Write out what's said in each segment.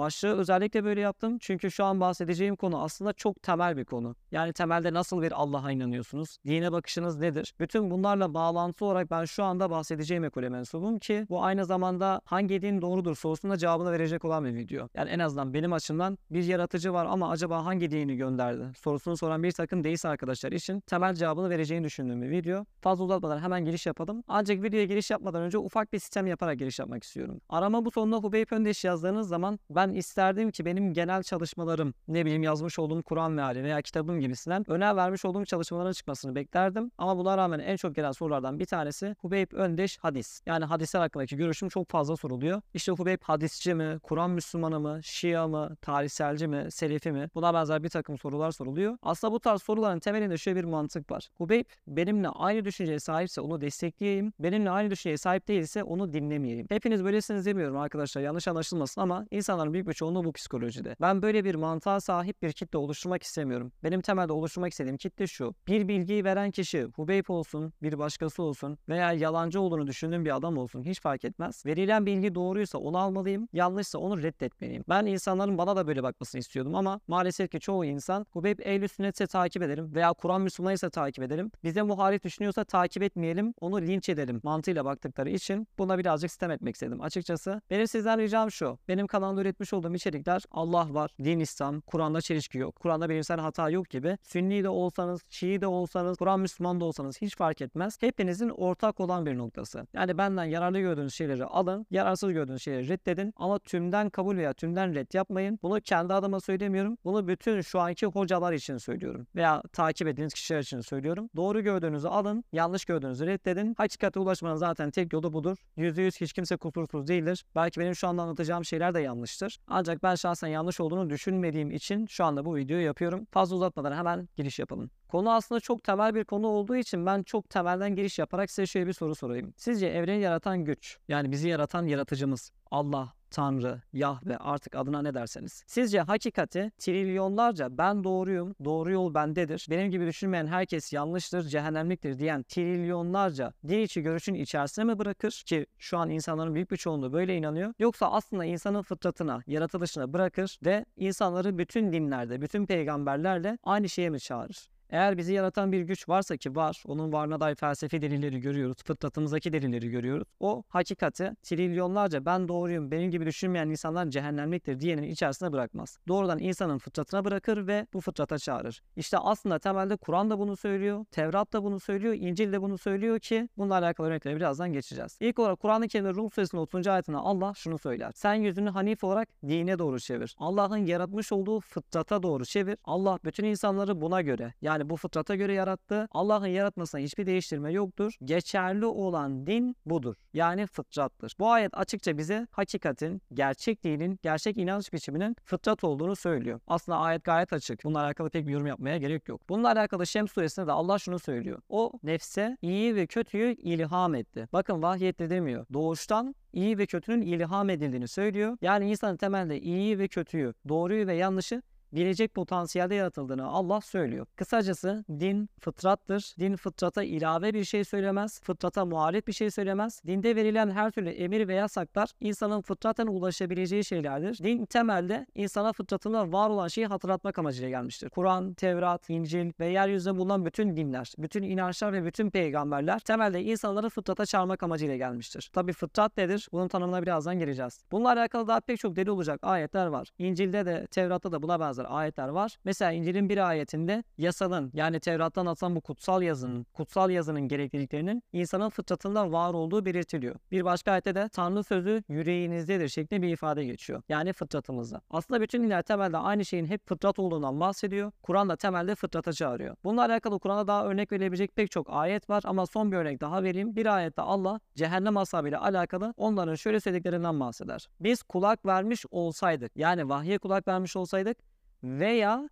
Başlığı özellikle böyle yaptım çünkü şu an bahsedeceğim konu aslında çok temel bir konu. Yani temelde nasıl bir Allah'a inanıyorsunuz? Dine bakışınız nedir? Bütün bunlarla bağlantılı olarak ben şu anda bahsedeceğim ekole mensubum ki bu aynı zamanda hangi din doğrudur sorusuna cevabını verecek olan bir video. Yani en azından benim açımdan bir yaratıcı var ama acaba hangi dini gönderdi sorusunu soran bir takım deist arkadaşlar için temel cevabını vereceğini düşündüğüm bir video. Fazla uzatmadan hemen giriş yapalım. Ancak videoya giriş yapmadan önce ufak bir sistem yaparak giriş yapmak istiyorum. Arama butonuna Hubeyb Öndeş yazdığınız zaman ben isterdim ki benim genel çalışmalarım, ne bileyim yazmış olduğum Kur'an meali veya kitabım gibisinden önem vermiş olduğum çalışmaların çıkmasını beklerdim. Ama buna rağmen en çok gelen sorulardan bir tanesi Hubeyb Öndeş hadis. Yani hadisler hakkındaki görüşüm çok fazla soruluyor. İşte Hubeyb hadisçi mi, Kur'an Müslümanı mı, Şia mı, tarihselci mi, Selefi mi? Buna benzer bir takım sorular soruluyor. Aslında bu tarz soruların temelinde şöyle bir mantık var. Hubeyb benimle aynı düşünceye sahipse onu destekleyeyim. Benimle aynı düşünceye sahip değilse onu dinlemeyeyim. Hepiniz böylesiniz demiyorum arkadaşlar yanlış anlaşılmasın ama insanların büyük bir çoğunluğu bu psikolojide. Ben böyle bir mantığa sahip bir kitle oluşturmak istemiyorum. Benim temelde oluşturmak istediğim kitle şu. Bir bilgiyi veren kişi Hubeyb olsun, bir başkası olsun veya yalancı olduğunu düşündüğüm bir adam olsun hiç fark etmez. Verilen bilgi doğruysa onu almalıyım, yanlışsa onu reddetmeliyim. Ben insanların bana da böyle bakmasını istiyordum ama maalesef ki çoğu insan Hubeyb ehl sünnetse takip edelim veya Kur'an Müslümanı ise takip edelim. Bize muhalif düşünüyorsa takip etmeyelim, onu linç edelim mantığıyla baktıkları için buna birazcık sistem etmek istedim. Açıkçası benim sizden ricam şu. Benim kanalda üretmiş olduğum içerikler Allah var, din İslam, Kur'an'da çelişki yok, Kur'an'da bilimsel hata yok gibi. Sünni de olsanız, Şii de olsanız, Kur'an Müslüman da olsanız hiç fark etmez. Hepinizin ortak olan bir noktası. Yani benden yararlı gördüğünüz şeyleri alın, yararsız gördüğünüz şeyleri reddedin ama tümden kabul veya tümden red yapmayın. Bunu kendi adıma söylemiyorum. Bunu bütün şu anki hocalar için söylüyorum. Veya takip ettiğiniz kişiler için söylüyorum. Doğru gördüğünüzü alın, yanlış gördüğünüzü reddedin. Hakikate ulaşmanın zaten tek yolu budur. %100 hiç kimse kusursuz değildir. Belki benim şu anda anlatacağım şeyler de yanlıştır. Ancak ben şahsen yanlış olduğunu düşünmediğim için şu anda bu videoyu yapıyorum. Fazla uzatmadan hemen giriş yapalım. Konu aslında çok temel bir konu olduğu için ben çok temelden giriş yaparak size şöyle bir soru sorayım. Sizce evreni yaratan güç, yani bizi yaratan yaratıcımız, Allah, Tanrı, Yahve artık adına ne derseniz. Sizce hakikati trilyonlarca ben doğruyum, doğru yol bendedir, benim gibi düşünmeyen herkes yanlıştır, cehennemliktir diyen trilyonlarca din içi görüşün içerisine mi bırakır ki şu an insanların büyük bir çoğunluğu böyle inanıyor yoksa aslında insanın fıtratına, yaratılışına bırakır ve insanları bütün dinlerde, bütün peygamberlerle aynı şeye mi çağırır? Eğer bizi yaratan bir güç varsa ki var, onun varlığına dair felsefi delilleri görüyoruz, fıtratımızdaki delilleri görüyoruz. O hakikati trilyonlarca ben doğruyum, benim gibi düşünmeyen insanlar cehennemliktir diyenin içerisine bırakmaz. Doğrudan insanın fıtratına bırakır ve bu fıtrata çağırır. İşte aslında temelde Kur'an da bunu söylüyor, Tevrat da bunu söylüyor, İncil de bunu söylüyor ki bununla alakalı örnekleri birazdan geçeceğiz. İlk olarak Kur'an-ı Kerim'de Rum suresinin 30. ayetinde Allah şunu söyler. Sen yüzünü hanif olarak dine doğru çevir. Allah'ın yaratmış olduğu fıtrata doğru çevir. Allah bütün insanları buna göre yani yani bu fıtrata göre yarattı. Allah'ın yaratmasına hiçbir değiştirme yoktur. Geçerli olan din budur. Yani fıtrattır. Bu ayet açıkça bize hakikatin, gerçek dinin, gerçek inanç biçiminin fıtrat olduğunu söylüyor. Aslında ayet gayet açık. Bununla alakalı pek bir yorum yapmaya gerek yok. Bununla alakalı Şems suresinde de Allah şunu söylüyor. O nefse iyi ve kötüyü ilham etti. Bakın vahyetti demiyor. Doğuştan iyi ve kötünün ilham edildiğini söylüyor. Yani insanın temelde iyi ve kötüyü, doğruyu ve yanlışı bilecek potansiyelde yaratıldığını Allah söylüyor. Kısacası din fıtrattır. Din fıtrata ilave bir şey söylemez. Fıtrata muhalif bir şey söylemez. Dinde verilen her türlü emir ve yasaklar insanın fıtraten ulaşabileceği şeylerdir. Din temelde insana fıtratında var olan şeyi hatırlatmak amacıyla gelmiştir. Kur'an, Tevrat, İncil ve yeryüzünde bulunan bütün dinler, bütün inançlar ve bütün peygamberler temelde insanları fıtrata çağırmak amacıyla gelmiştir. Tabi fıtrat nedir? Bunun tanımına birazdan gireceğiz. Bununla alakalı daha pek çok deli olacak ayetler var. İncil'de de Tevrat'ta da buna benzer benzer ayetler var. Mesela İncil'in bir ayetinde yasanın yani Tevrat'tan atılan bu kutsal yazının, kutsal yazının gerekliliklerinin insanın fıtratında var olduğu belirtiliyor. Bir başka ayette de Tanrı sözü yüreğinizdedir şeklinde bir ifade geçiyor. Yani fıtratımızda. Aslında bütün dinler temelde aynı şeyin hep fıtrat olduğundan bahsediyor. Kur'an da temelde fıtrata çağırıyor. Bununla alakalı Kur'an'a daha örnek verebilecek pek çok ayet var ama son bir örnek daha vereyim. Bir ayette Allah cehennem ashabıyla alakalı onların şöyle söylediklerinden bahseder. Biz kulak vermiş olsaydık yani vahye kulak vermiş olsaydık veya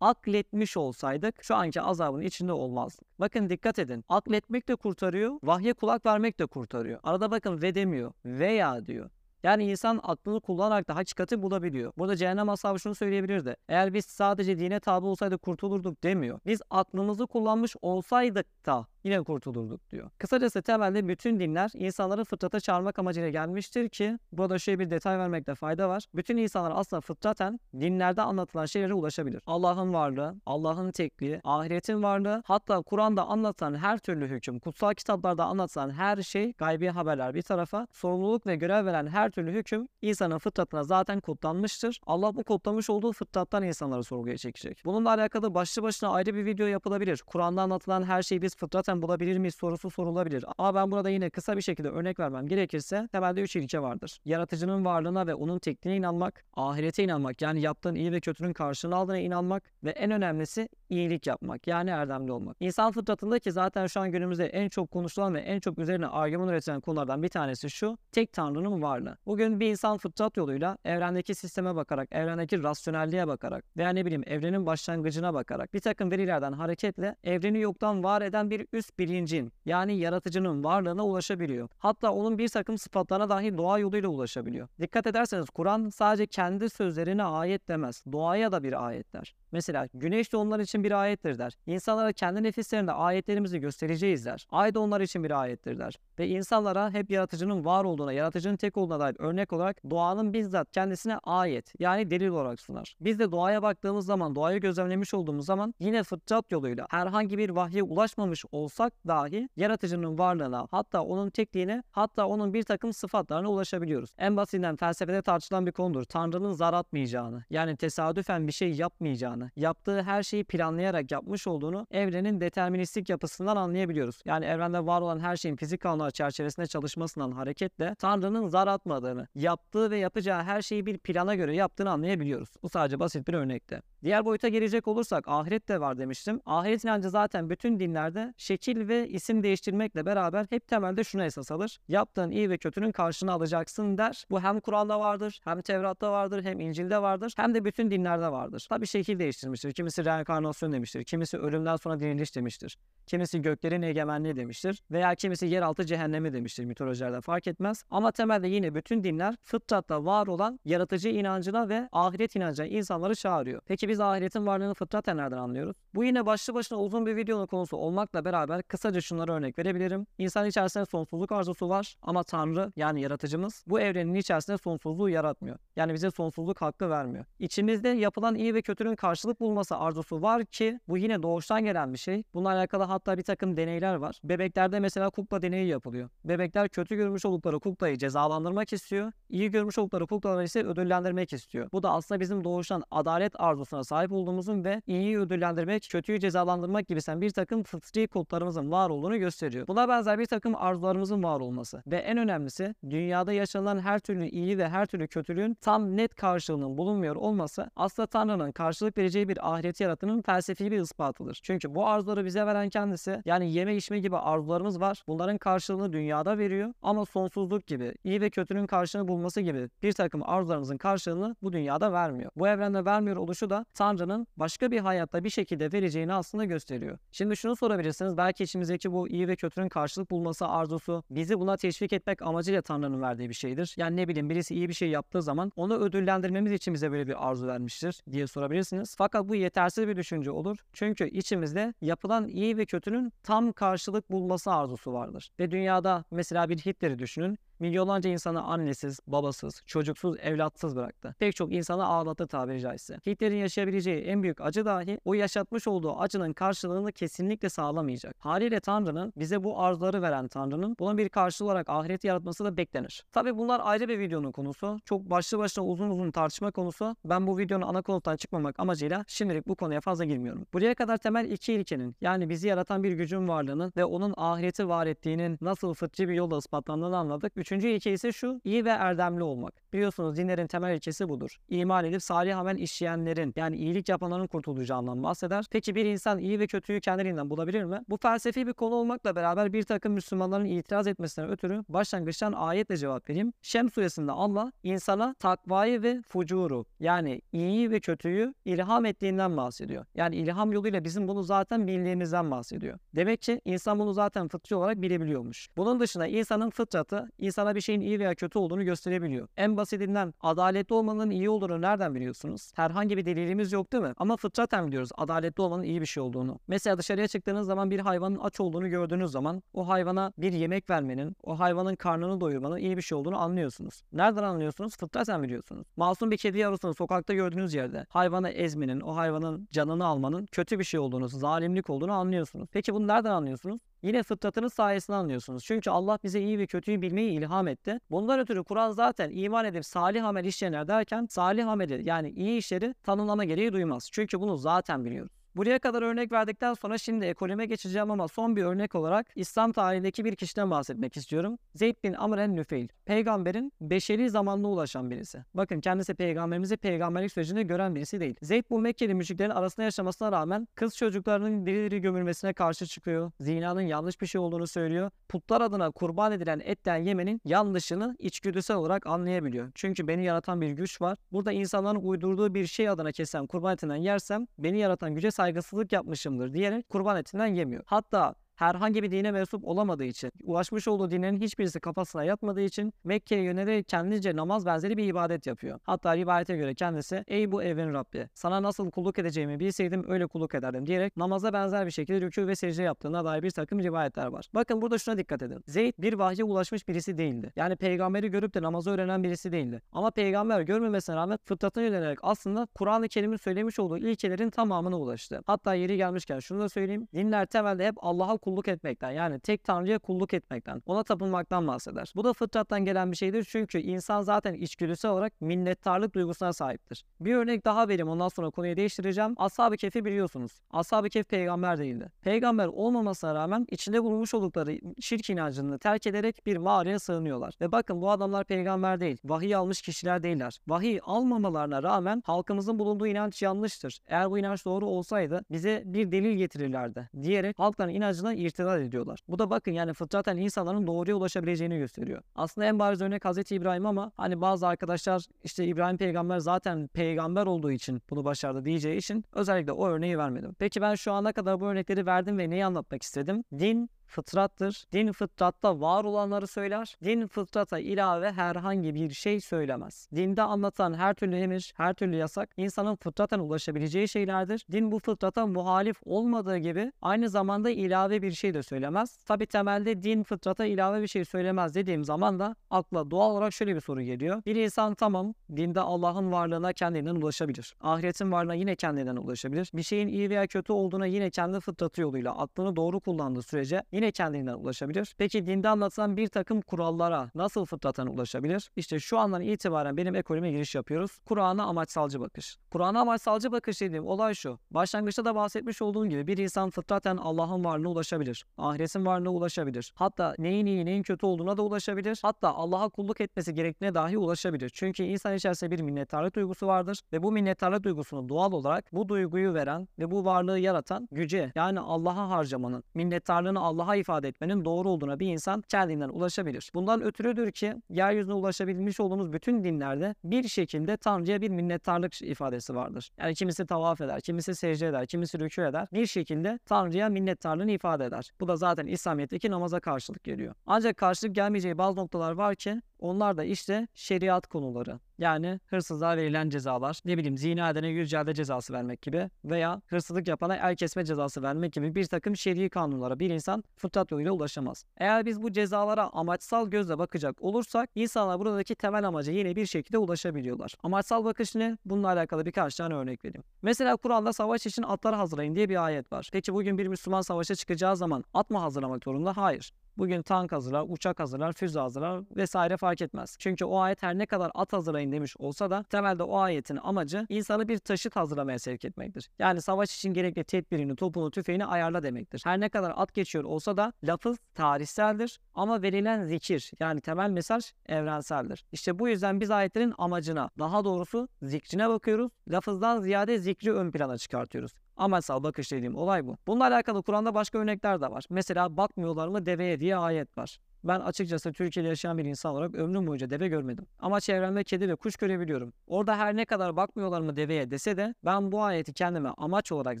akletmiş olsaydık şu anki azabın içinde olmazdık. Bakın dikkat edin. Akletmek de kurtarıyor, vahye kulak vermek de kurtarıyor. Arada bakın ve demiyor, veya diyor. Yani insan aklını kullanarak da hakikati bulabiliyor. Burada cehennem ashabı şunu söyleyebilirdi. Eğer biz sadece dine tabi olsaydık kurtulurduk demiyor. Biz aklımızı kullanmış olsaydık da yine kurtulurduk diyor. Kısacası temelde bütün dinler insanları fıtrata çağırmak amacıyla gelmiştir ki burada şöyle bir detay vermekte fayda var. Bütün insanlar aslında fıtraten dinlerde anlatılan şeylere ulaşabilir. Allah'ın varlığı, Allah'ın tekliği, ahiretin varlığı, hatta Kur'an'da anlatılan her türlü hüküm, kutsal kitaplarda anlatılan her şey, gaybi haberler bir tarafa, sorumluluk ve görev veren her türlü hüküm insanın fıtratına zaten kodlanmıştır. Allah bu kodlamış olduğu fıtrattan insanları sorguya çekecek. Bununla alakalı başlı başına ayrı bir video yapılabilir. Kur'an'da anlatılan her şeyi biz fıtraten bulabilir miyiz sorusu sorulabilir. Ama ben burada yine kısa bir şekilde örnek vermem gerekirse temelde üç ilke vardır. Yaratıcının varlığına ve onun tekniğine inanmak, ahirete inanmak yani yaptığın iyi ve kötünün karşılığını aldığına inanmak ve en önemlisi iyilik yapmak yani erdemli olmak. İnsan fıtratında ki zaten şu an günümüzde en çok konuşulan ve en çok üzerine argüman üretilen konulardan bir tanesi şu. Tek Tanrı'nın varlığı. Bugün bir insan fıtrat yoluyla evrendeki sisteme bakarak, evrendeki rasyonelliğe bakarak veya ne bileyim evrenin başlangıcına bakarak bir takım verilerden hareketle evreni yoktan var eden bir üst bilincin yani yaratıcının varlığına ulaşabiliyor. Hatta onun bir takım sıfatlarına dahi doğa yoluyla ulaşabiliyor. Dikkat ederseniz Kur'an sadece kendi sözlerine ayet demez. Doğaya da bir ayet der. Mesela güneş de onlar için bir ayettir der. İnsanlara kendi nefislerinde ayetlerimizi göstereceğiz der. Ay da onlar için bir ayettir der. Ve insanlara hep yaratıcının var olduğuna, yaratıcının tek olduğuna dair örnek olarak doğanın bizzat kendisine ayet yani delil olarak sunar. Biz de doğaya baktığımız zaman, doğayı gözlemlemiş olduğumuz zaman yine fıtrat yoluyla herhangi bir vahye ulaşmamış olsak dahi yaratıcının varlığına, hatta onun tekliğine, hatta onun bir takım sıfatlarına ulaşabiliyoruz. En basitinden felsefede tartışılan bir konudur. Tanrı'nın zar atmayacağını, yani tesadüfen bir şey yapmayacağını, yaptığı her şeyi planlayarak yapmış olduğunu evrenin deterministik yapısından anlayabiliyoruz. Yani evrende var olan her şeyin fizik kanunları çerçevesinde çalışmasından hareketle Tanrı'nın zar atmadığını, yaptığı ve yapacağı her şeyi bir plana göre yaptığını anlayabiliyoruz. Bu sadece basit bir örnekte. Diğer boyuta gelecek olursak ahiret de var demiştim. Ahiret inancı zaten bütün dinlerde şekil ve isim değiştirmekle beraber hep temelde şuna esas alır. Yaptığın iyi ve kötünün karşını alacaksın der. Bu hem Kur'an'da vardır, hem Tevrat'ta vardır, hem İncil'de vardır, hem de bütün dinlerde vardır. Tabi şekil değiştirmiştir. Kimisi reenkarnasyon demiştir. Kimisi ölümden sonra diriliş demiştir. Kimisi göklerin egemenliği demiştir. Veya kimisi yeraltı cehennemi demiştir mitolojilerde fark etmez. Ama temelde yine bütün dinler fıtratta var olan yaratıcı inancına ve ahiret inancına insanları çağırıyor. Peki biz ahiretin varlığını fıtraten nereden anlıyoruz? Bu yine başlı başına uzun bir videonun konusu olmakla beraber kısaca şunlara örnek verebilirim. İnsan içerisinde sonsuzluk arzusu var ama Tanrı yani yaratıcımız bu evrenin içerisinde sonsuzluğu yaratmıyor. Yani bize sonsuzluk hakkı vermiyor. İçimizde yapılan iyi ve kötünün karşılık bulması arzusu var ki bu yine doğuştan gelen bir şey. Bununla alakalı hatta bir takım deneyler var. Bebeklerde mesela kukla deneyi yapılıyor. Bebekler kötü görmüş oldukları kuklayı cezalandırmak istiyor. İyi görmüş oldukları kuklaları ise ödüllendirmek istiyor. Bu da aslında bizim doğuştan adalet arzusuna sahip olduğumuzun ve iyiyi ödüllendirmek, kötüyü cezalandırmak gibi sen bir takım fıtri kodlarımızın var olduğunu gösteriyor. Buna benzer bir takım arzularımızın var olması ve en önemlisi dünyada yaşanılan her türlü iyi ve her türlü kötülüğün tam net karşılığının bulunmuyor olması aslında Tanrı'nın karşılık vereceği bir ahiret yaratının felsefi bir ispatıdır. Çünkü bu arzuları bize veren kendisi yani yeme içme gibi arzularımız var. Bunların karşılığını dünyada veriyor ama sonsuzluk gibi iyi ve kötünün karşılığını bulması gibi bir takım arzularımızın karşılığını bu dünyada vermiyor. Bu evrende vermiyor oluşu da Tanrı'nın başka bir hayatta bir şekilde vereceğini aslında gösteriyor. Şimdi şunu sorabilirsiniz. Belki içimizdeki bu iyi ve kötünün karşılık bulması arzusu bizi buna teşvik etmek amacıyla Tanrı'nın verdiği bir şeydir. Yani ne bileyim birisi iyi bir şey yaptığı zaman onu ödüllendirmemiz için bize böyle bir arzu vermiştir diye sorabilirsiniz. Fakat bu yetersiz bir düşünce olur. Çünkü içimizde yapılan iyi ve kötünün tam karşılık bulması arzusu vardır. Ve dünyada mesela bir Hitler'i düşünün. Milyonlarca insanı annesiz, babasız, çocuksuz, evlatsız bıraktı. Pek çok insanı ağlattı tabiri caizse. Hitler'in yaşayabileceği en büyük acı dahi o yaşatmış olduğu acının karşılığını kesinlikle sağlamayacak. Haliyle Tanrı'nın bize bu arzuları veren Tanrı'nın bunun bir karşılığı olarak ahiret yaratması da beklenir. Tabi bunlar ayrı bir videonun konusu. Çok başlı başına uzun uzun tartışma konusu. Ben bu videonun ana konusundan çıkmamak amacıyla şimdilik bu konuya fazla girmiyorum. Buraya kadar temel iki ilkenin yani bizi yaratan bir gücün varlığının ve onun ahireti var ettiğinin nasıl fıtri bir yolla ispatlandığını anladık. Üçüncü ilke ise şu iyi ve erdemli olmak. Biliyorsunuz dinlerin temel ilkesi budur. İman edip salih amel işleyenlerin yani iyilik yapanların kurtulacağından bahseder. Peki bir insan iyi ve kötüyü kendiliğinden bulabilir mi? Bu felsefi bir konu olmakla beraber bir takım Müslümanların itiraz etmesine ötürü başlangıçtan ayetle cevap vereyim. Şem suresinde Allah insana takvayı ve fucuru yani iyiyi ve kötüyü ilham ettiğinden bahsediyor. Yani ilham yoluyla bizim bunu zaten bildiğimizden bahsediyor. Demek ki insan bunu zaten fıtri olarak bilebiliyormuş. Bunun dışında insanın fıtratı, insan insana bir şeyin iyi veya kötü olduğunu gösterebiliyor. En basitinden adaletli olmanın iyi olduğunu nereden biliyorsunuz? Herhangi bir delilimiz yok değil mi? Ama fıtraten biliyoruz adaletli olmanın iyi bir şey olduğunu. Mesela dışarıya çıktığınız zaman bir hayvanın aç olduğunu gördüğünüz zaman o hayvana bir yemek vermenin, o hayvanın karnını doyurmanın iyi bir şey olduğunu anlıyorsunuz. Nereden anlıyorsunuz? Fıtraten biliyorsunuz. Masum bir kedi yavrusunu sokakta gördüğünüz yerde hayvana ezmenin, o hayvanın canını almanın kötü bir şey olduğunu, zalimlik olduğunu anlıyorsunuz. Peki bunu nereden anlıyorsunuz? Yine fıtratınız sayesinde anlıyorsunuz. Çünkü Allah bize iyi ve kötüyü bilmeyi ilham etti. Bundan ötürü Kur'an zaten iman edip salih amel işleyenler derken salih ameli yani iyi işleri tanımlama gereği duymaz. Çünkü bunu zaten biliyoruz. Buraya kadar örnek verdikten sonra şimdi ekoleme geçeceğim ama son bir örnek olarak İslam tarihindeki bir kişiden bahsetmek istiyorum. Zeyd bin Amr el-Nüfeil. Peygamberin beşeri zamanına ulaşan birisi. Bakın kendisi peygamberimizi peygamberlik sürecinde gören birisi değil. Zeyd bu Mekkeli müşriklerin arasında yaşamasına rağmen kız çocuklarının diri diri gömülmesine karşı çıkıyor. Zinanın yanlış bir şey olduğunu söylüyor. Putlar adına kurban edilen etten yemenin yanlışını içgüdüsel olarak anlayabiliyor. Çünkü beni yaratan bir güç var. Burada insanların uydurduğu bir şey adına kesem kurban etinden yersem beni yaratan güce saygısızlık yapmışımdır diyerek kurban etinden yemiyor. Hatta herhangi bir dine mensup olamadığı için, ulaşmış olduğu dinlerin hiçbirisi kafasına yatmadığı için Mekke'ye yönelerek kendince namaz benzeri bir ibadet yapıyor. Hatta rivayete göre kendisi ey bu evin Rabbi sana nasıl kulluk edeceğimi bilseydim öyle kulluk ederdim diyerek namaza benzer bir şekilde rükû ve secde yaptığına dair bir takım rivayetler var. Bakın burada şuna dikkat edin. Zeyd bir vahye ulaşmış birisi değildi. Yani peygamberi görüp de namazı öğrenen birisi değildi. Ama peygamber görmemesine rağmen fıtratına yönelerek aslında Kur'an-ı Kerim'in söylemiş olduğu ilkelerin tamamına ulaştı. Hatta yeri gelmişken şunu da söyleyeyim. Dinler temelde hep Allah'a kulluk etmekten yani tek tanrıya kulluk etmekten, ona tapınmaktan bahseder. Bu da fıtrattan gelen bir şeydir çünkü insan zaten içgüdüsel olarak minnettarlık duygusuna sahiptir. Bir örnek daha vereyim ondan sonra konuyu değiştireceğim. Ashab-ı Kehf'i biliyorsunuz. Ashab-ı Kehf peygamber değildi. Peygamber olmamasına rağmen içinde bulunmuş oldukları şirk inancını terk ederek bir mağaraya sığınıyorlar. Ve bakın bu adamlar peygamber değil. Vahiy almış kişiler değiller. Vahiy almamalarına rağmen halkımızın bulunduğu inanç yanlıştır. Eğer bu inanç doğru olsaydı bize bir delil getirirlerdi diyerek halkların inancına irtidat ediyorlar. Bu da bakın yani fıtraten insanların doğruya ulaşabileceğini gösteriyor. Aslında en bariz örnek Hazreti İbrahim ama hani bazı arkadaşlar işte İbrahim peygamber zaten peygamber olduğu için bunu başardı diyeceği için özellikle o örneği vermedim. Peki ben şu ana kadar bu örnekleri verdim ve neyi anlatmak istedim? Din fıtrattır. Din fıtratta var olanları söyler. Din fıtrata ilave herhangi bir şey söylemez. Dinde anlatan her türlü emir, her türlü yasak insanın fıtraten ulaşabileceği şeylerdir. Din bu fıtrata muhalif olmadığı gibi aynı zamanda ilave bir şey de söylemez. Tabi temelde din fıtrata ilave bir şey söylemez dediğim zaman da akla doğal olarak şöyle bir soru geliyor. Bir insan tamam dinde Allah'ın varlığına kendinden ulaşabilir. Ahiretin varlığına yine kendinden ulaşabilir. Bir şeyin iyi veya kötü olduğuna yine kendi fıtratı yoluyla aklını doğru kullandığı sürece yine kendinden ulaşabilir. Peki dinde anlatılan bir takım kurallara nasıl fıtraten ulaşabilir? İşte şu andan itibaren benim ekolüme giriş yapıyoruz. Kur'an'a amaçsalcı bakış. Kur'an'a amaçsalcı bakış dediğim olay şu. Başlangıçta da bahsetmiş olduğum gibi bir insan fıtraten Allah'ın varlığına ulaşabilir. Ahiretin varlığına ulaşabilir. Hatta neyin iyi neyin kötü olduğuna da ulaşabilir. Hatta Allah'a kulluk etmesi gerektiğine dahi ulaşabilir. Çünkü insan içerisinde bir minnettarlık duygusu vardır ve bu minnettarlık duygusunu doğal olarak bu duyguyu veren ve bu varlığı yaratan güce yani Allah'a harcamanın, minnettarlığını Allah'a ifade etmenin doğru olduğuna bir insan kendinden ulaşabilir. Bundan ötürüdür ki yeryüzüne ulaşabilmiş olduğumuz bütün dinlerde bir şekilde Tanrı'ya bir minnettarlık ifadesi vardır. Yani kimisi tavaf eder, kimisi secde eder, kimisi rükû eder. Bir şekilde Tanrı'ya minnettarlığını ifade eder. Bu da zaten İslamiyet'teki namaza karşılık geliyor. Ancak karşılık gelmeyeceği bazı noktalar var ki onlar da işte şeriat konuları. Yani hırsızlığa verilen cezalar, ne bileyim zina edene yüz celde cezası vermek gibi veya hırsızlık yapana el kesme cezası vermek gibi bir takım şer'i kanunlara bir insan fıtrat yoluyla ulaşamaz. Eğer biz bu cezalara amaçsal gözle bakacak olursak insanlar buradaki temel amaca yine bir şekilde ulaşabiliyorlar. Amaçsal bakış ne? Bununla alakalı birkaç tane örnek vereyim. Mesela Kur'an'da savaş için atlar hazırlayın diye bir ayet var. Peki bugün bir Müslüman savaşa çıkacağı zaman at mı hazırlamak zorunda? Hayır. Bugün tank hazırlar, uçak hazırlar, füze hazırlar vesaire fark etmez. Çünkü o ayet her ne kadar at hazırlayın demiş olsa da temelde o ayetin amacı insanı bir taşıt hazırlamaya sevk etmektir. Yani savaş için gerekli tedbirini, topunu, tüfeğini ayarla demektir. Her ne kadar at geçiyor olsa da lafız tarihseldir ama verilen zikir yani temel mesaj evrenseldir. İşte bu yüzden biz ayetlerin amacına, daha doğrusu zikrine bakıyoruz. Lafızdan ziyade zikri ön plana çıkartıyoruz. Amaçsal bakış dediğim olay bu. Bununla alakalı Kur'an'da başka örnekler de var. Mesela bakmıyorlar mı deveye diye ayet var. Ben açıkçası Türkiye'de yaşayan bir insan olarak ömrüm boyunca deve görmedim. Ama çevremde kedi ve kuş görebiliyorum. Orada her ne kadar bakmıyorlar mı deveye dese de ben bu ayeti kendime amaç olarak,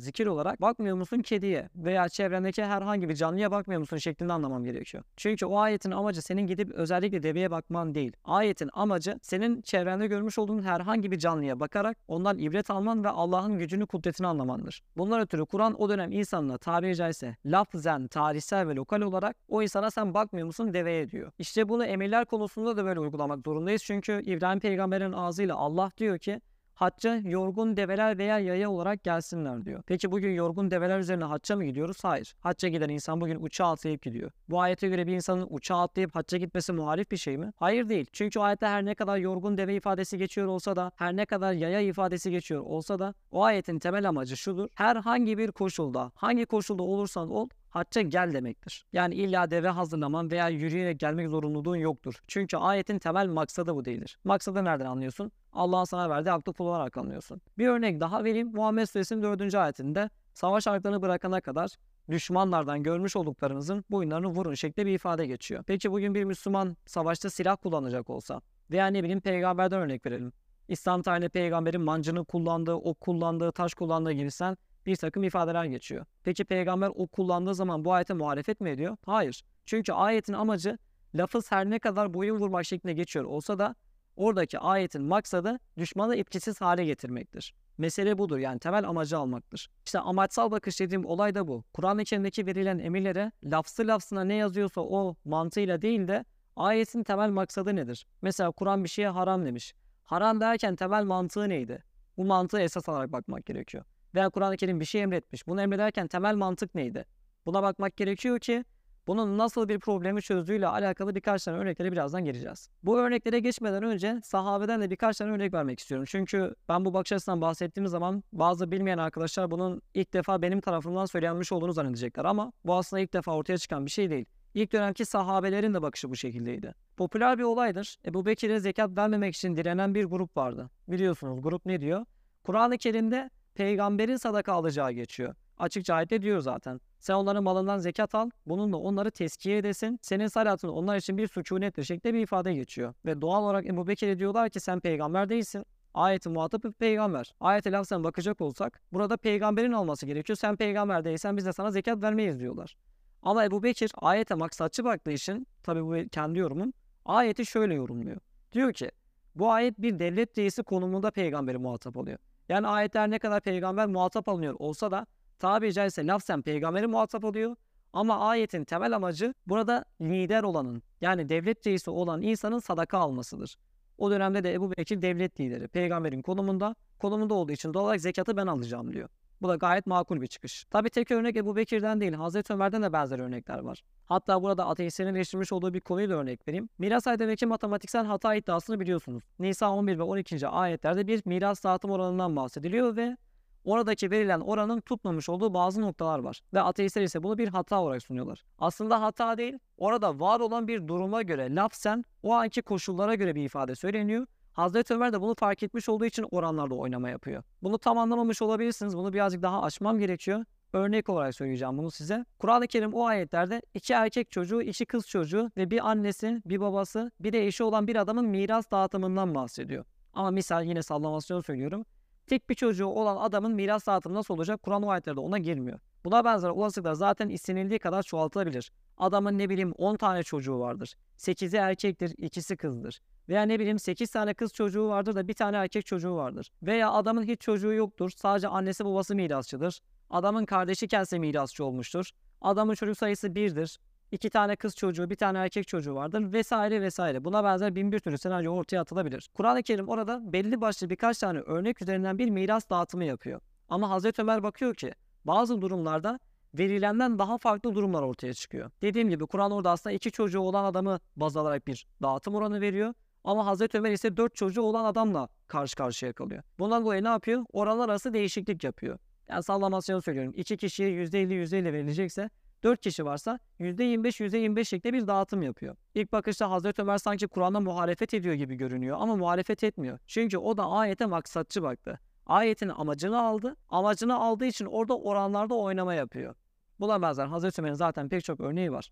zikir olarak bakmıyor musun kediye veya çevrendeki herhangi bir canlıya bakmıyor musun şeklinde anlamam gerekiyor. Çünkü o ayetin amacı senin gidip özellikle deveye bakman değil. Ayetin amacı senin çevrende görmüş olduğun herhangi bir canlıya bakarak ondan ibret alman ve Allah'ın gücünü, kudretini anlamandır. Bunlar ötürü Kur'an o dönem insanla tabiri caizse lafzen, tarihsel ve lokal olarak o insana sen bakmıyor musun deveye diyor. İşte bunu emirler konusunda da böyle uygulamak zorundayız. Çünkü İbrahim peygamberin ağzıyla Allah diyor ki hacca yorgun develer veya yaya olarak gelsinler diyor. Peki bugün yorgun develer üzerine hacca mı gidiyoruz? Hayır. Hacca giden insan bugün uçağa atlayıp gidiyor. Bu ayete göre bir insanın uçağa atlayıp hacca gitmesi muhalif bir şey mi? Hayır değil. Çünkü ayette her ne kadar yorgun deve ifadesi geçiyor olsa da her ne kadar yaya ifadesi geçiyor olsa da o ayetin temel amacı şudur. Herhangi bir koşulda hangi koşulda olursan ol hacca gel demektir. Yani illa deve hazırlaman veya yürüyerek gelmek zorunluluğun yoktur. Çünkü ayetin temel maksadı bu değildir. Maksadı nereden anlıyorsun? Allah'ın sana verdiği aklı kullanarak anlıyorsun. Bir örnek daha vereyim. Muhammed Suresinin 4. ayetinde savaş arkalarını bırakana kadar düşmanlardan görmüş olduklarınızın boyunlarını vurun şeklinde bir ifade geçiyor. Peki bugün bir Müslüman savaşta silah kullanacak olsa veya ne bileyim peygamberden örnek verelim. İslam tarihinde peygamberin mancını kullandığı, ok kullandığı, taş kullandığı gibisinden bir takım ifadeler geçiyor. Peki peygamber ok kullandığı zaman bu ayete muhalefet mi ediyor? Hayır. Çünkü ayetin amacı lafız her ne kadar boyun vurmak şeklinde geçiyor olsa da oradaki ayetin maksadı düşmanı etkisiz hale getirmektir. Mesele budur yani temel amacı almaktır. İşte amaçsal bakış dediğim olay da bu. Kur'an-ı Kerim'deki verilen emirlere lafzı lafzına ne yazıyorsa o mantığıyla değil de ayetin temel maksadı nedir? Mesela Kur'an bir şeye haram demiş. Haram derken temel mantığı neydi? Bu mantığı esas alarak bakmak gerekiyor. Veya Kur'an-ı Kerim bir şey emretmiş. Bunu emrederken temel mantık neydi? Buna bakmak gerekiyor ki bunun nasıl bir problemi çözdüğüyle alakalı birkaç tane örneklere birazdan geleceğiz. Bu örneklere geçmeden önce sahabeden de birkaç tane örnek vermek istiyorum. Çünkü ben bu bakış açısından bahsettiğim zaman bazı bilmeyen arkadaşlar bunun ilk defa benim tarafımdan söylenmiş olduğunu zannedecekler ama bu aslında ilk defa ortaya çıkan bir şey değil. İlk dönemki sahabelerin de bakışı bu şekildeydi. Popüler bir olaydır. Ebu Bekir'e zekat vermemek için direnen bir grup vardı. Biliyorsunuz grup ne diyor? Kur'an-ı Kerim'de peygamberin sadaka alacağı geçiyor. Açıkça ayette diyor zaten. Sen onların malından zekat al, bununla onları teskiye edesin. Senin salatın onlar için bir sükunettir şeklinde bir ifade geçiyor. Ve doğal olarak Ebu Bekir'e diyorlar ki sen peygamber değilsin. Ayetin muhatap bir peygamber. Ayete lafzen bakacak olsak burada peygamberin olması gerekiyor. Sen peygamber değilsen biz de sana zekat vermeyiz diyorlar. Ama Ebu Bekir ayete maksatçı baktığı için tabi bu kendi yorumum ayeti şöyle yorumluyor. Diyor ki bu ayet bir devlet reisi konumunda peygamberi muhatap oluyor. Yani ayetler ne kadar peygamber muhatap alınıyor olsa da tabiri caizse lafzen peygamberi muhatap oluyor. Ama ayetin temel amacı burada lider olanın yani devlet reisi olan insanın sadaka almasıdır. O dönemde de Ebu Bekir devlet lideri. Peygamberin konumunda, konumunda olduğu için doğal olarak zekatı ben alacağım diyor. Bu da gayet makul bir çıkış. Tabi tek örnek Ebu Bekir'den değil, Hazreti Ömer'den de benzer örnekler var. Hatta burada ateistlerin eleştirmiş olduğu bir konuyu da örnek vereyim. Miras aydındaki matematiksel hata iddiasını biliyorsunuz. Nisa 11 ve 12. ayetlerde bir miras dağıtım oranından bahsediliyor ve oradaki verilen oranın tutmamış olduğu bazı noktalar var. Ve ateistler ise bunu bir hata olarak sunuyorlar. Aslında hata değil, orada var olan bir duruma göre lafzen o anki koşullara göre bir ifade söyleniyor Hazreti Ömer de bunu fark etmiş olduğu için oranlarda oynama yapıyor. Bunu tam anlamamış olabilirsiniz. Bunu birazcık daha açmam gerekiyor. Örnek olarak söyleyeceğim bunu size. Kur'an-ı Kerim o ayetlerde iki erkek çocuğu, iki kız çocuğu ve bir annesi, bir babası, bir de eşi olan bir adamın miras dağıtımından bahsediyor. Ama misal yine sallamasyon söylüyorum. Tek bir çocuğu olan adamın miras dağıtımı nasıl olacak? Kur'an o ayetlerde ona girmiyor. Buna benzer olasılıklar zaten istenildiği kadar çoğaltılabilir. Adamın ne bileyim 10 tane çocuğu vardır. 8'i erkektir, ikisi kızdır. Veya ne bileyim 8 tane kız çocuğu vardır da bir tane erkek çocuğu vardır. Veya adamın hiç çocuğu yoktur. Sadece annesi babası mirasçıdır. Adamın kardeşi kendisi mirasçı olmuştur. Adamın çocuk sayısı birdir. İki tane kız çocuğu, bir tane erkek çocuğu vardır vesaire vesaire. Buna benzer bin bir türlü senaryo ortaya atılabilir. Kur'an-ı Kerim orada belli başlı birkaç tane örnek üzerinden bir miras dağıtımı yapıyor. Ama Hazreti Ömer bakıyor ki bazı durumlarda verilenden daha farklı durumlar ortaya çıkıyor. Dediğim gibi Kur'an orada aslında iki çocuğu olan adamı baz alarak bir dağıtım oranı veriyor. Ama Hazreti Ömer ise dört çocuğu olan adamla karşı karşıya kalıyor. Bundan dolayı ne yapıyor? Oranlar arası değişiklik yapıyor. Yani sallamasyon söylüyorum. İki kişiye %50 %50 verilecekse 4 kişi varsa %25 %25 şeklinde bir dağıtım yapıyor. İlk bakışta Hazreti Ömer sanki Kur'an'a muhalefet ediyor gibi görünüyor ama muhalefet etmiyor. Çünkü o da ayete maksatçı baktı. Ayetin amacını aldı. Amacını aldığı için orada oranlarda oynama yapıyor. Benzer Hazreti Ömer'in zaten pek çok örneği var.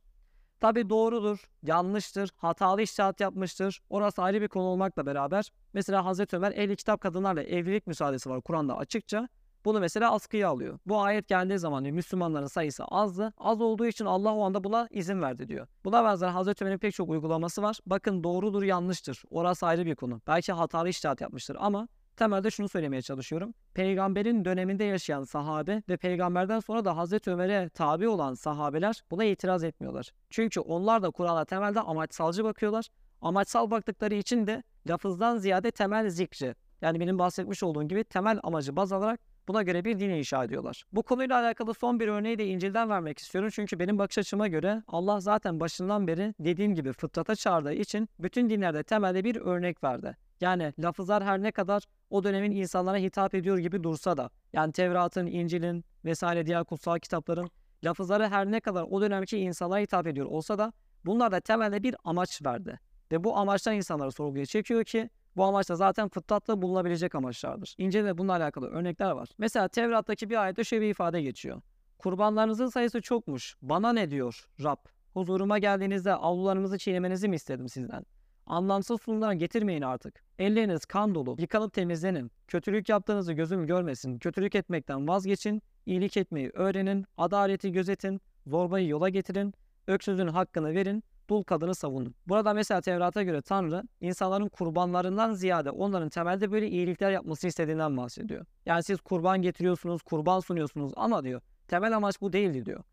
Tabi doğrudur, yanlıştır, hatalı iştihat yapmıştır. Orası ayrı bir konu olmakla beraber. Mesela Hazreti Ömer ehli kitap kadınlarla evlilik müsaadesi var Kur'an'da açıkça. Bunu mesela askıya alıyor. Bu ayet geldiği zaman Müslümanların sayısı azdı. Az olduğu için Allah o anda buna izin verdi diyor. Buna benzer Hazreti Ömer'in pek çok uygulaması var. Bakın doğrudur yanlıştır. Orası ayrı bir konu. Belki hatalı iştihat yapmıştır ama temelde şunu söylemeye çalışıyorum. Peygamberin döneminde yaşayan sahabe ve peygamberden sonra da Hazreti Ömer'e tabi olan sahabeler buna itiraz etmiyorlar. Çünkü onlar da Kur'an'a temelde amaçsalcı bakıyorlar. Amaçsal baktıkları için de lafızdan ziyade temel zikri yani benim bahsetmiş olduğum gibi temel amacı baz alarak Buna göre bir din inşa ediyorlar. Bu konuyla alakalı son bir örneği de İncil'den vermek istiyorum. Çünkü benim bakış açıma göre Allah zaten başından beri dediğim gibi fıtrata çağırdığı için bütün dinlerde temelde bir örnek verdi. Yani lafızlar her ne kadar o dönemin insanlara hitap ediyor gibi dursa da yani Tevrat'ın, İncil'in vesaire diğer kutsal kitapların lafızları her ne kadar o dönemki insanlara hitap ediyor olsa da bunlar da temelde bir amaç verdi. Ve bu amaçtan insanları sorguya çekiyor ki bu amaçta zaten fıtratta bulunabilecek amaçlardır. İncil'de bununla alakalı örnekler var. Mesela Tevrat'taki bir ayette şöyle bir ifade geçiyor. Kurbanlarınızın sayısı çokmuş. Bana ne diyor Rab? Huzuruma geldiğinizde avlularınızı çiğnemenizi mi istedim sizden? Anlamsız sunumlar getirmeyin artık. Elleriniz kan dolu. Yıkanıp temizlenin. Kötülük yaptığınızı gözüm görmesin. Kötülük etmekten vazgeçin. İyilik etmeyi öğrenin. Adaleti gözetin. Zorbayı yola getirin. Öksüzün hakkını verin dul kadını savunun. Burada mesela Tevrat'a göre Tanrı insanların kurbanlarından ziyade onların temelde böyle iyilikler yapması istediğinden bahsediyor. Yani siz kurban getiriyorsunuz, kurban sunuyorsunuz ama diyor temel amaç bu değildi diyor.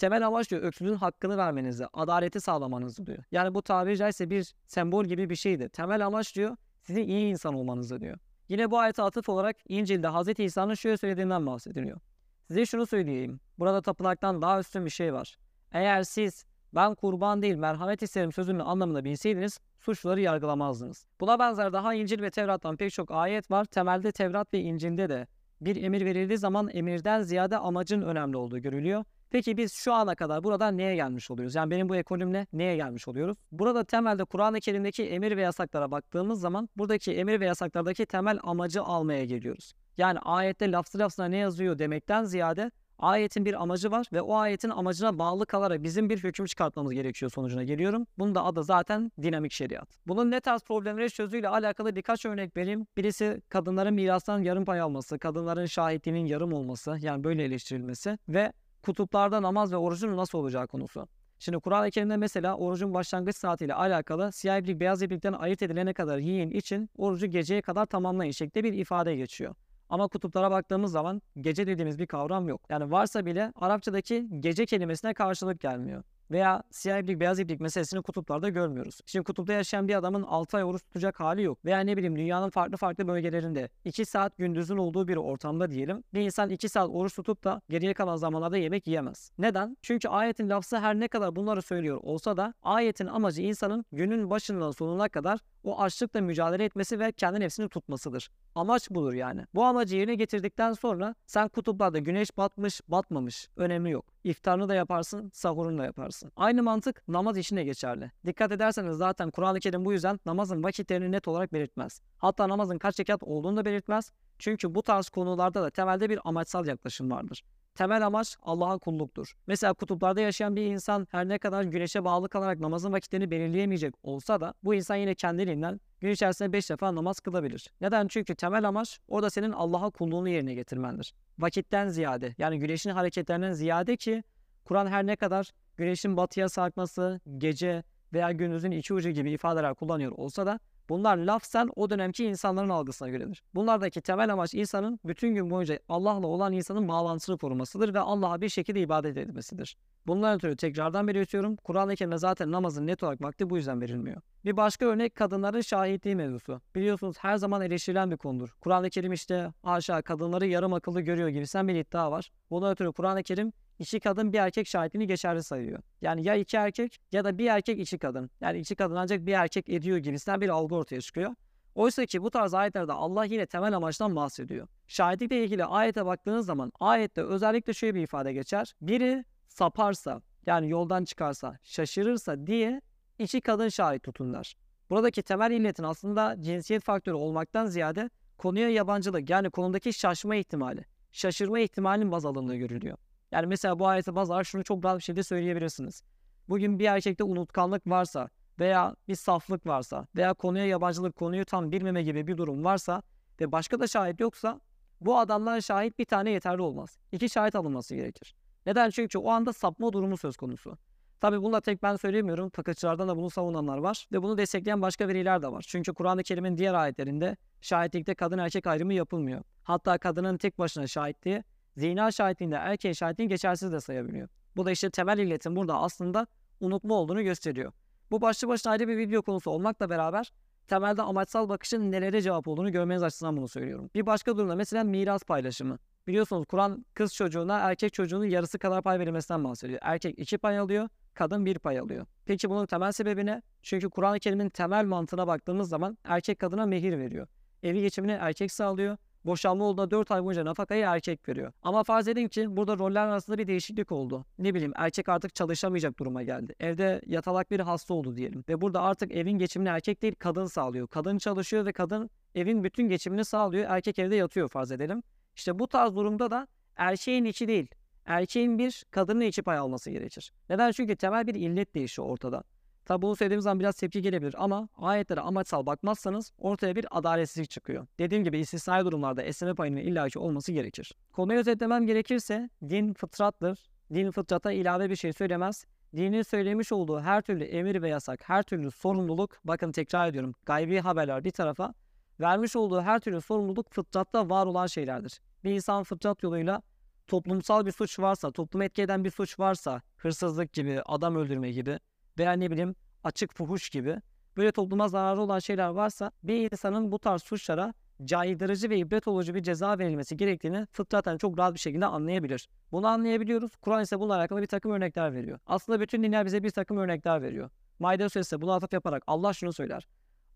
Temel amaç diyor öksüzün hakkını vermenizi, adaleti sağlamanızı diyor. Yani bu tabiri caizse bir sembol gibi bir şeydi. Temel amaç diyor sizin iyi insan olmanızı diyor. Yine bu ayete atıf olarak İncil'de Hz. İsa'nın şöyle söylediğinden bahsediliyor. Size şunu söyleyeyim. Burada tapınaktan daha üstün bir şey var. Eğer siz ben kurban değil merhamet isterim sözünün anlamını bilseydiniz suçluları yargılamazdınız. Buna benzer daha İncil ve Tevrat'tan pek çok ayet var. Temelde Tevrat ve İncil'de de bir emir verildiği zaman emirden ziyade amacın önemli olduğu görülüyor. Peki biz şu ana kadar burada neye gelmiş oluyoruz? Yani benim bu ekolümle neye gelmiş oluyoruz? Burada temelde Kur'an-ı Kerim'deki emir ve yasaklara baktığımız zaman buradaki emir ve yasaklardaki temel amacı almaya geliyoruz. Yani ayette lafzı lafzına ne yazıyor demekten ziyade Ayetin bir amacı var ve o ayetin amacına bağlı kalarak bizim bir hüküm çıkartmamız gerekiyor sonucuna geliyorum. Bunun da adı zaten dinamik şeriat. Bunun ne tarz problemleri çözüyle alakalı birkaç örnek vereyim. Birisi kadınların mirastan yarım pay alması, kadınların şahitliğinin yarım olması yani böyle eleştirilmesi ve kutuplarda namaz ve orucun nasıl olacağı konusu. Şimdi Kur'an-ı Kerim'de mesela orucun başlangıç saatiyle alakalı siyah iplik beyaz iplikten ayırt edilene kadar yiyin için orucu geceye kadar tamamlayın şeklinde bir ifade geçiyor. Ama kutuplara baktığımız zaman gece dediğimiz bir kavram yok. Yani varsa bile Arapçadaki gece kelimesine karşılık gelmiyor. Veya siyah iplik beyaz iplik meselesini kutuplarda görmüyoruz. Şimdi kutupta yaşayan bir adamın 6 ay oruç tutacak hali yok. Veya ne bileyim dünyanın farklı farklı bölgelerinde 2 saat gündüzün olduğu bir ortamda diyelim. Bir insan 2 saat oruç tutup da geriye kalan zamanlarda yemek yiyemez. Neden? Çünkü ayetin lafzı her ne kadar bunları söylüyor olsa da ayetin amacı insanın günün başından sonuna kadar o açlıkla mücadele etmesi ve kendi nefsini tutmasıdır. Amaç budur yani. Bu amacı yerine getirdikten sonra sen kutuplarda güneş batmış batmamış önemli yok. İftarını da yaparsın, sahurunu da yaparsın. Aynı mantık namaz için de geçerli. Dikkat ederseniz zaten Kur'an-ı Kerim bu yüzden namazın vakitlerini net olarak belirtmez. Hatta namazın kaç rekat olduğunu da belirtmez. Çünkü bu tarz konularda da temelde bir amaçsal yaklaşım vardır. Temel amaç Allah'a kulluktur. Mesela kutuplarda yaşayan bir insan her ne kadar güneşe bağlı kalarak namazın vakitlerini belirleyemeyecek olsa da bu insan yine kendiliğinden gün içerisinde 5 defa namaz kılabilir. Neden? Çünkü temel amaç orada senin Allah'a kulluğunu yerine getirmendir. Vakitten ziyade yani güneşin hareketlerinden ziyade ki Kur'an her ne kadar güneşin batıya sarkması, gece veya gündüzün iki ucu gibi ifadeler kullanıyor olsa da Bunlar lafzen o dönemki insanların algısına göredir. Bunlardaki temel amaç insanın bütün gün boyunca Allah'la olan insanın bağlantısını korumasıdır ve Allah'a bir şekilde ibadet etmesidir. Bundan ötürü tekrardan belirtiyorum. Kur'an-ı Kerim'de zaten namazın net olarak vakti bu yüzden verilmiyor. Bir başka örnek kadınların şahitliği mevzusu. Biliyorsunuz her zaman eleştirilen bir konudur. Kur'an-ı Kerim işte aşağı kadınları yarım akıllı görüyor gibi sen bir iddia var. Bundan ötürü Kur'an-ı Kerim iki kadın bir erkek şahitliğini geçerli sayıyor. Yani ya iki erkek ya da bir erkek iki kadın. Yani iki kadın ancak bir erkek ediyor gibisinden bir algı ortaya çıkıyor. Oysa ki bu tarz ayetlerde Allah yine temel amaçtan bahsediyor. Şahitlikle ilgili ayete baktığınız zaman ayette özellikle şöyle bir ifade geçer. Biri saparsa yani yoldan çıkarsa, şaşırırsa diye iki kadın şahit tutunlar. Buradaki temel illetin aslında cinsiyet faktörü olmaktan ziyade konuya yabancılık yani konudaki şaşma ihtimali, şaşırma ihtimalinin baz alındığı görülüyor. Yani mesela bu ayete baz alarak şunu çok rahat bir şekilde söyleyebilirsiniz. Bugün bir erkekte unutkanlık varsa veya bir saflık varsa veya konuya yabancılık, konuyu tam bilmeme gibi bir durum varsa ve başka da şahit yoksa bu adamdan şahit bir tane yeterli olmaz. İki şahit alınması gerekir. Neden? Çünkü o anda sapma durumu söz konusu. Tabi bunu da tek ben söylemiyorum. Fakatçılardan da bunu savunanlar var. Ve bunu destekleyen başka veriler de var. Çünkü Kur'an-ı Kerim'in diğer ayetlerinde şahitlikte kadın erkek ayrımı yapılmıyor. Hatta kadının tek başına şahitliği zina şahitliğinde erkeğin şahitliğini geçersiz de sayabiliyor. Bu da işte temel illetin burada aslında unutma olduğunu gösteriyor. Bu başlı başına ayrı bir video konusu olmakla beraber temelde amaçsal bakışın nelere cevap olduğunu görmeniz açısından bunu söylüyorum. Bir başka durumda mesela miras paylaşımı. Biliyorsunuz Kur'an kız çocuğuna erkek çocuğunun yarısı kadar pay verilmesinden bahsediyor. Erkek iki pay alıyor, kadın bir pay alıyor. Peki bunun temel sebebi ne? Çünkü Kur'an-ı Kerim'in temel mantığına baktığımız zaman erkek kadına mehir veriyor. Evi geçimini erkek sağlıyor. Boşanma olduğunda 4 ay boyunca nafakayı erkek veriyor. Ama farz edin ki burada roller arasında bir değişiklik oldu. Ne bileyim erkek artık çalışamayacak duruma geldi. Evde yatalak bir hasta oldu diyelim. Ve burada artık evin geçimini erkek değil kadın sağlıyor. Kadın çalışıyor ve kadın evin bütün geçimini sağlıyor. Erkek evde yatıyor farz edelim. İşte bu tarz durumda da erkeğin içi değil, erkeğin bir kadının içi pay alması gerekir. Neden? Çünkü temel bir illet değişiyor ortada. Tabi bunu söylediğim zaman biraz tepki gelebilir ama ayetlere amaçsal bakmazsanız ortaya bir adaletsizlik çıkıyor. Dediğim gibi istisnai durumlarda esneme payının illaki olması gerekir. Konuyu özetlemem gerekirse din fıtrattır. Din fıtrata ilave bir şey söylemez. Dinin söylemiş olduğu her türlü emir ve yasak, her türlü sorumluluk, bakın tekrar ediyorum, gaybi haberler bir tarafa, vermiş olduğu her türlü sorumluluk fıtratta var olan şeylerdir. Bir insan fıtrat yoluyla toplumsal bir suç varsa, toplumu etki eden bir suç varsa, hırsızlık gibi, adam öldürme gibi veya ne bileyim açık fuhuş gibi böyle topluma zararlı olan şeyler varsa bir insanın bu tarz suçlara caydırıcı ve ibret olucu bir ceza verilmesi gerektiğini fıtraten çok rahat bir şekilde anlayabilir. Bunu anlayabiliyoruz. Kur'an ise bununla alakalı bir takım örnekler veriyor. Aslında bütün dinler bize bir takım örnekler veriyor. Maide suresi buna atıf yaparak Allah şunu söyler.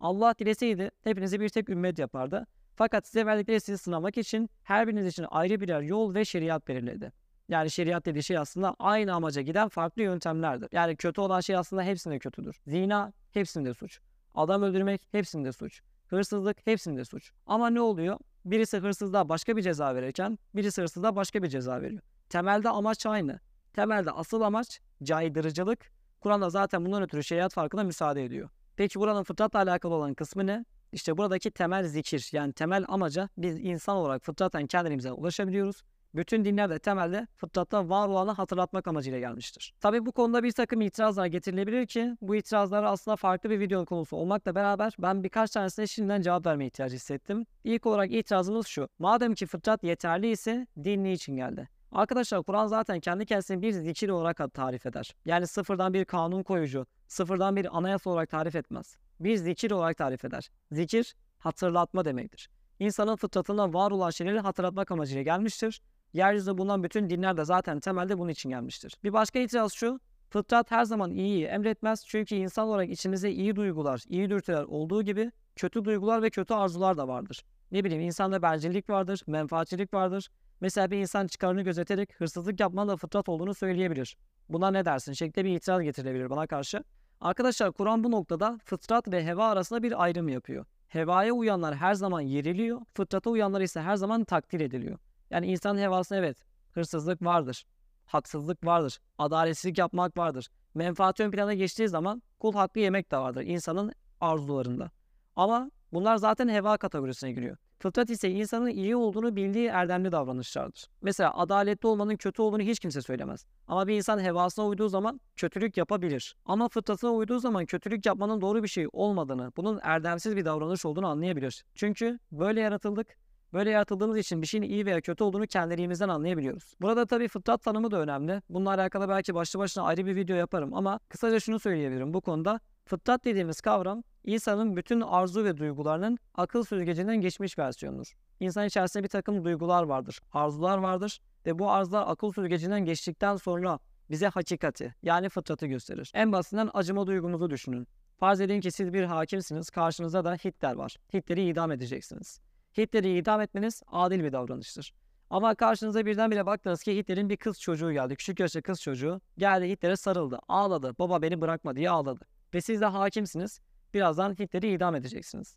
Allah dileseydi hepinizi bir tek ümmet yapardı. Fakat size verdikleri sizi sınamak için her biriniz için ayrı birer yol ve şeriat belirledi. Yani şeriat dediği şey aslında aynı amaca giden farklı yöntemlerdir. Yani kötü olan şey aslında hepsinde kötüdür. Zina hepsinde suç. Adam öldürmek hepsinde suç. Hırsızlık hepsinde suç. Ama ne oluyor? Birisi hırsızlığa başka bir ceza verirken birisi hırsızlığa başka bir ceza veriyor. Temelde amaç aynı. Temelde asıl amaç caydırıcılık. Kur'an'da zaten bundan ötürü şeriat farkına müsaade ediyor. Peki buranın fıtratla alakalı olan kısmı ne? İşte buradaki temel zikir yani temel amaca biz insan olarak fıtraten kendimize ulaşabiliyoruz. Bütün dinler de temelde fıtratta var olanı hatırlatmak amacıyla gelmiştir. Tabi bu konuda bir takım itirazlar getirilebilir ki bu itirazlar aslında farklı bir video konusu olmakla beraber ben birkaç tanesine şimdiden cevap verme ihtiyacı hissettim. İlk olarak itirazımız şu. Madem ki fıtrat yeterli ise din için geldi? Arkadaşlar Kur'an zaten kendi kendisini bir zikir olarak tarif eder. Yani sıfırdan bir kanun koyucu, sıfırdan bir anayasa olarak tarif etmez. Bir zikir olarak tarif eder. Zikir hatırlatma demektir. İnsanın fıtratında var olan şeyleri hatırlatmak amacıyla gelmiştir. Yeryüzünde bulunan bütün dinler de zaten temelde bunun için gelmiştir. Bir başka itiraz şu, fıtrat her zaman iyiyi emretmez. Çünkü insan olarak içimizde iyi duygular, iyi dürtüler olduğu gibi kötü duygular ve kötü arzular da vardır. Ne bileyim insanda bencillik vardır, menfaatçilik vardır. Mesela bir insan çıkarını gözeterek hırsızlık yapmanın da fıtrat olduğunu söyleyebilir. Buna ne dersin şeklinde bir itiraz getirilebilir bana karşı. Arkadaşlar Kur'an bu noktada fıtrat ve heva arasında bir ayrım yapıyor. Hevaya uyanlar her zaman yeriliyor, fıtrata uyanlar ise her zaman takdir ediliyor. Yani insan hevasında evet hırsızlık vardır, haksızlık vardır, adaletsizlik yapmak vardır. Menfaat ön plana geçtiği zaman kul hakkı yemek de vardır insanın arzularında. Ama bunlar zaten heva kategorisine giriyor. Fıtrat ise insanın iyi olduğunu bildiği erdemli davranışlardır. Mesela adaletli olmanın kötü olduğunu hiç kimse söylemez. Ama bir insan hevasına uyduğu zaman kötülük yapabilir. Ama fıtratına uyduğu zaman kötülük yapmanın doğru bir şey olmadığını, bunun erdemsiz bir davranış olduğunu anlayabilir. Çünkü böyle yaratıldık, Böyle yaratıldığımız için bir şeyin iyi veya kötü olduğunu kendiliğimizden anlayabiliyoruz. Burada tabii fıtrat tanımı da önemli. Bununla alakalı belki başlı başına ayrı bir video yaparım ama kısaca şunu söyleyebilirim bu konuda. Fıtrat dediğimiz kavram insanın bütün arzu ve duygularının akıl süzgecinden geçmiş versiyonudur. İnsan içerisinde bir takım duygular vardır, arzular vardır ve bu arzular akıl süzgecinden geçtikten sonra bize hakikati yani fıtratı gösterir. En basitinden acıma duygumuzu düşünün. Farz edin ki siz bir hakimsiniz, karşınızda da Hitler var. Hitler'i idam edeceksiniz. Hitler'i idam etmeniz adil bir davranıştır. Ama karşınıza birdenbire baktınız ki Hitler'in bir kız çocuğu geldi. Küçük yaşta kız çocuğu geldi Hitler'e sarıldı. Ağladı. Baba beni bırakma diye ağladı. Ve siz de hakimsiniz. Birazdan Hitler'i idam edeceksiniz.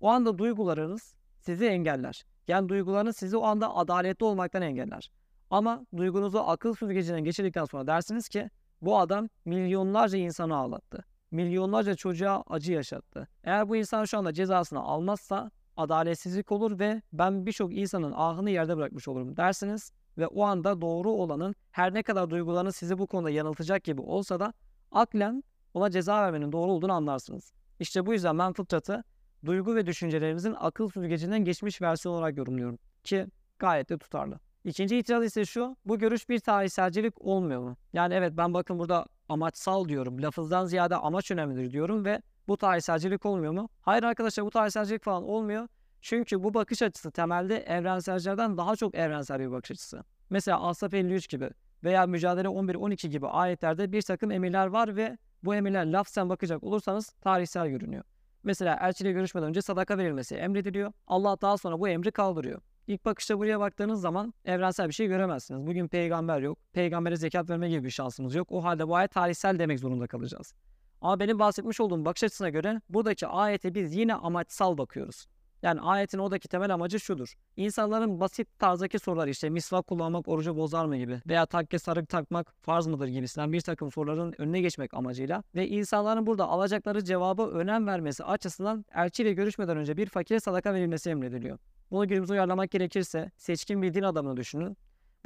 O anda duygularınız sizi engeller. Yani duygularınız sizi o anda adaletli olmaktan engeller. Ama duygunuzu akıl süzgecinden geçirdikten sonra dersiniz ki Bu adam milyonlarca insanı ağlattı. Milyonlarca çocuğa acı yaşattı. Eğer bu insan şu anda cezasını almazsa adaletsizlik olur ve ben birçok insanın ahını yerde bırakmış olurum dersiniz ve o anda doğru olanın her ne kadar duygularını sizi bu konuda yanıltacak gibi olsa da aklen ona ceza vermenin doğru olduğunu anlarsınız. İşte bu yüzden ben fıtratı duygu ve düşüncelerimizin akıl süzgecinden geçmiş versiyon olarak yorumluyorum ki gayet de tutarlı. İkinci itiraz ise şu, bu görüş bir tarihselcilik olmuyor mu? Yani evet ben bakın burada amaçsal diyorum, lafızdan ziyade amaç önemlidir diyorum ve bu tarihselcilik olmuyor mu? Hayır arkadaşlar bu tarihselcilik falan olmuyor. Çünkü bu bakış açısı temelde evrenselcilerden daha çok evrensel bir bakış açısı. Mesela Asaf 53 gibi veya Mücadele 11-12 gibi ayetlerde bir takım emirler var ve bu emirler lafzen bakacak olursanız tarihsel görünüyor. Mesela elçiyle görüşmeden önce sadaka verilmesi emrediliyor. Allah daha sonra bu emri kaldırıyor. İlk bakışta buraya baktığınız zaman evrensel bir şey göremezsiniz. Bugün peygamber yok. Peygambere zekat verme gibi bir şansımız yok. O halde bu ayet tarihsel demek zorunda kalacağız. Ama benim bahsetmiş olduğum bakış açısına göre buradaki ayete biz yine amaçsal bakıyoruz. Yani ayetin oradaki temel amacı şudur. İnsanların basit tarzdaki sorular işte misvak kullanmak orucu bozar mı gibi veya takke sarık takmak farz mıdır gibisinden bir takım soruların önüne geçmek amacıyla ve insanların burada alacakları cevaba önem vermesi açısından elçiyle görüşmeden önce bir fakire sadaka verilmesi emrediliyor. Bunu günümüze uyarlamak gerekirse seçkin bir din adamını düşünün.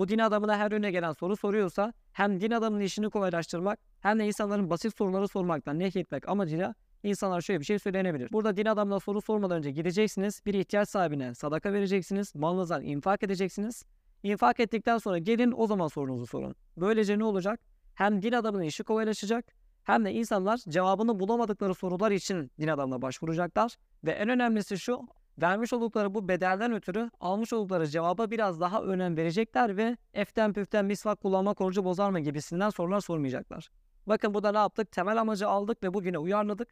Bu din adamına her önüne gelen soru soruyorsa hem din adamının işini kolaylaştırmak hem de insanların basit soruları sormaktan nehyetmek amacıyla insanlar şöyle bir şey söylenebilir. Burada din adamına soru sormadan önce gideceksiniz. Bir ihtiyaç sahibine sadaka vereceksiniz. Malınızdan infak edeceksiniz. İnfak ettikten sonra gelin o zaman sorunuzu sorun. Böylece ne olacak? Hem din adamının işi kolaylaşacak hem de insanlar cevabını bulamadıkları sorular için din adamına başvuracaklar. Ve en önemlisi şu, vermiş oldukları bu bedelden ötürü almış oldukları cevaba biraz daha önem verecekler ve eften püften misvak kullanmak orucu bozar mı gibisinden sorular sormayacaklar. Bakın burada ne yaptık? Temel amacı aldık ve bugüne uyarladık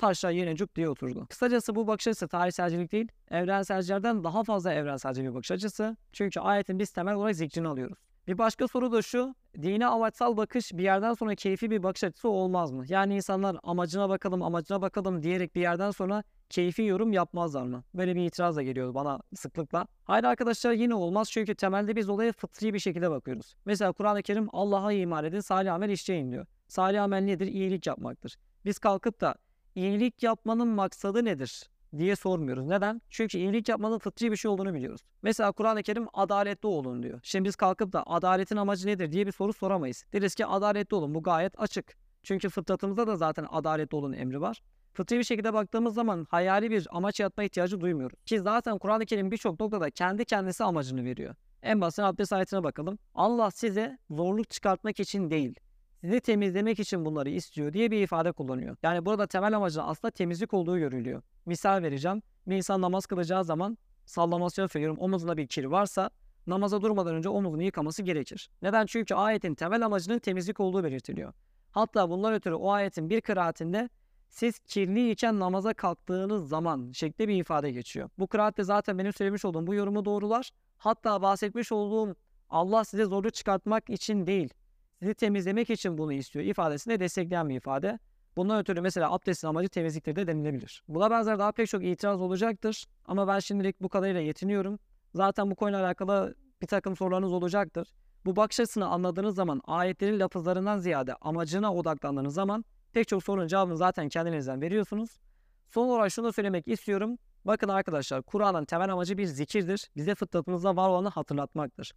taşlar yerine cuk diye oturdu. Kısacası bu bakış açısı tarihselcilik değil, evrenselcilerden daha fazla evrenselci bir bakış açısı. Çünkü ayetin biz temel olarak zikrini alıyoruz. Bir başka soru da şu, dine amaçsal bakış bir yerden sonra keyfi bir bakış açısı olmaz mı? Yani insanlar amacına bakalım, amacına bakalım diyerek bir yerden sonra keyfi yorum yapmazlar mı? Böyle bir itiraz da geliyor bana sıklıkla. Hayır arkadaşlar yine olmaz çünkü temelde biz olaya fıtri bir şekilde bakıyoruz. Mesela Kur'an-ı Kerim Allah'a iman edin, salih amel işleyin diyor. Salih amel nedir? İyilik yapmaktır. Biz kalkıp da iyilik yapmanın maksadı nedir diye sormuyoruz. Neden? Çünkü iyilik yapmanın fıtri bir şey olduğunu biliyoruz. Mesela Kur'an-ı Kerim adaletli olun diyor. Şimdi biz kalkıp da adaletin amacı nedir diye bir soru soramayız. Deriz ki adaletli olun. Bu gayet açık. Çünkü fıtratımızda da zaten adaletli olun emri var. Fıtri bir şekilde baktığımız zaman hayali bir amaç yatma ihtiyacı duymuyoruz. Ki zaten Kur'an-ı Kerim birçok noktada kendi kendisi amacını veriyor. En basit abdest ayetine bakalım. Allah size zorluk çıkartmak için değil, sizi temizlemek için bunları istiyor diye bir ifade kullanıyor. Yani burada temel amacı aslında temizlik olduğu görülüyor. Misal vereceğim. Bir insan namaz kılacağı zaman sallamasyon söylüyorum omuzunda bir kir varsa namaza durmadan önce omuzunu yıkaması gerekir. Neden? Çünkü ayetin temel amacının temizlik olduğu belirtiliyor. Hatta bunlar ötürü o ayetin bir kıraatinde siz kirli iken namaza kalktığınız zaman şekli bir ifade geçiyor. Bu kıraatte zaten benim söylemiş olduğum bu yorumu doğrular. Hatta bahsetmiş olduğum Allah size zorluk çıkartmak için değil, sizi temizlemek için bunu istiyor ifadesini destekleyen bir ifade. Bundan ötürü mesela abdestin amacı temizliktir de denilebilir. Buna benzer daha pek çok itiraz olacaktır. Ama ben şimdilik bu kadarıyla yetiniyorum. Zaten bu konuyla alakalı bir takım sorularınız olacaktır. Bu bakış açısını anladığınız zaman ayetlerin lafızlarından ziyade amacına odaklandığınız zaman pek çok sorunun cevabını zaten kendinizden veriyorsunuz. Son olarak şunu da söylemek istiyorum. Bakın arkadaşlar Kur'an'ın temel amacı bir zikirdir. Bize fıtratımızda var olanı hatırlatmaktır.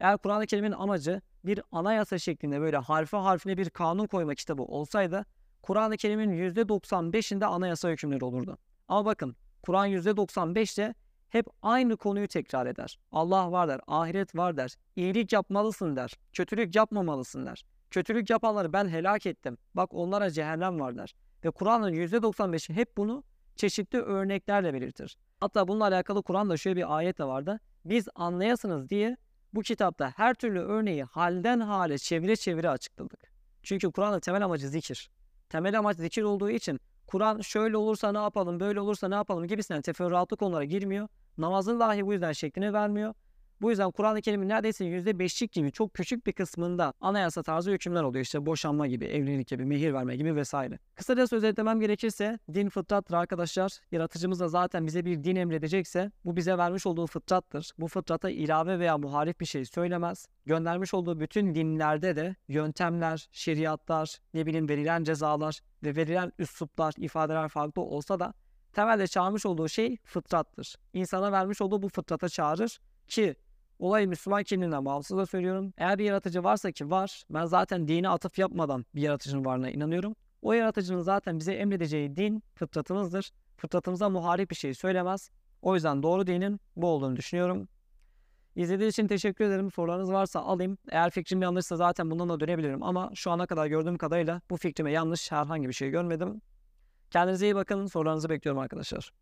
Eğer Kur'an-ı Kerim'in amacı bir anayasa şeklinde böyle harfi harfine bir kanun koyma kitabı olsaydı Kur'an-ı Kerim'in %95'inde anayasa hükümleri olurdu. Ama bakın Kur'an %95'te hep aynı konuyu tekrar eder. Allah var der, ahiret var der, iyilik yapmalısın der, kötülük yapmamalısın der. Kötülük yapanları ben helak ettim. Bak onlara cehennem var der. Ve Kur'an'ın %95'i hep bunu çeşitli örneklerle belirtir. Hatta bununla alakalı Kur'an'da şöyle bir ayet de vardı. Biz anlayasınız diye bu kitapta her türlü örneği halden hale çevire çevire açıkladık. Çünkü Kur'an'ın temel amacı zikir. Temel amaç zikir olduğu için Kur'an şöyle olursa ne yapalım, böyle olursa ne yapalım gibisinden teferruatlı konulara girmiyor. Namazın dahi bu yüzden şeklini vermiyor. Bu yüzden Kur'an-ı Kerim'in neredeyse %5'lik gibi çok küçük bir kısmında anayasa tarzı hükümler oluyor. İşte boşanma gibi, evlilik gibi, mehir verme gibi vesaire. Kısaca özetlemem gerekirse din fıtrattır arkadaşlar. Yaratıcımız da zaten bize bir din emredecekse bu bize vermiş olduğu fıtrattır. Bu fıtrata ilave veya muharif bir şey söylemez. Göndermiş olduğu bütün dinlerde de yöntemler, şeriatlar, ne bileyim verilen cezalar ve verilen üsluplar, ifadeler farklı olsa da temelde çağırmış olduğu şey fıtrattır. İnsana vermiş olduğu bu fıtrata çağırır ki olay Müslüman kimliğinden bağımsız da söylüyorum. Eğer bir yaratıcı varsa ki var, ben zaten dine atıf yapmadan bir yaratıcının varlığına inanıyorum. O yaratıcının zaten bize emredeceği din fıtratımızdır. Fıtratımıza muharip bir şey söylemez. O yüzden doğru dinin bu olduğunu düşünüyorum. İzlediğiniz için teşekkür ederim. Sorularınız varsa alayım. Eğer fikrim yanlışsa zaten bundan da dönebilirim. Ama şu ana kadar gördüğüm kadarıyla bu fikrime yanlış herhangi bir şey görmedim. Kendinize iyi bakın. Sorularınızı bekliyorum arkadaşlar.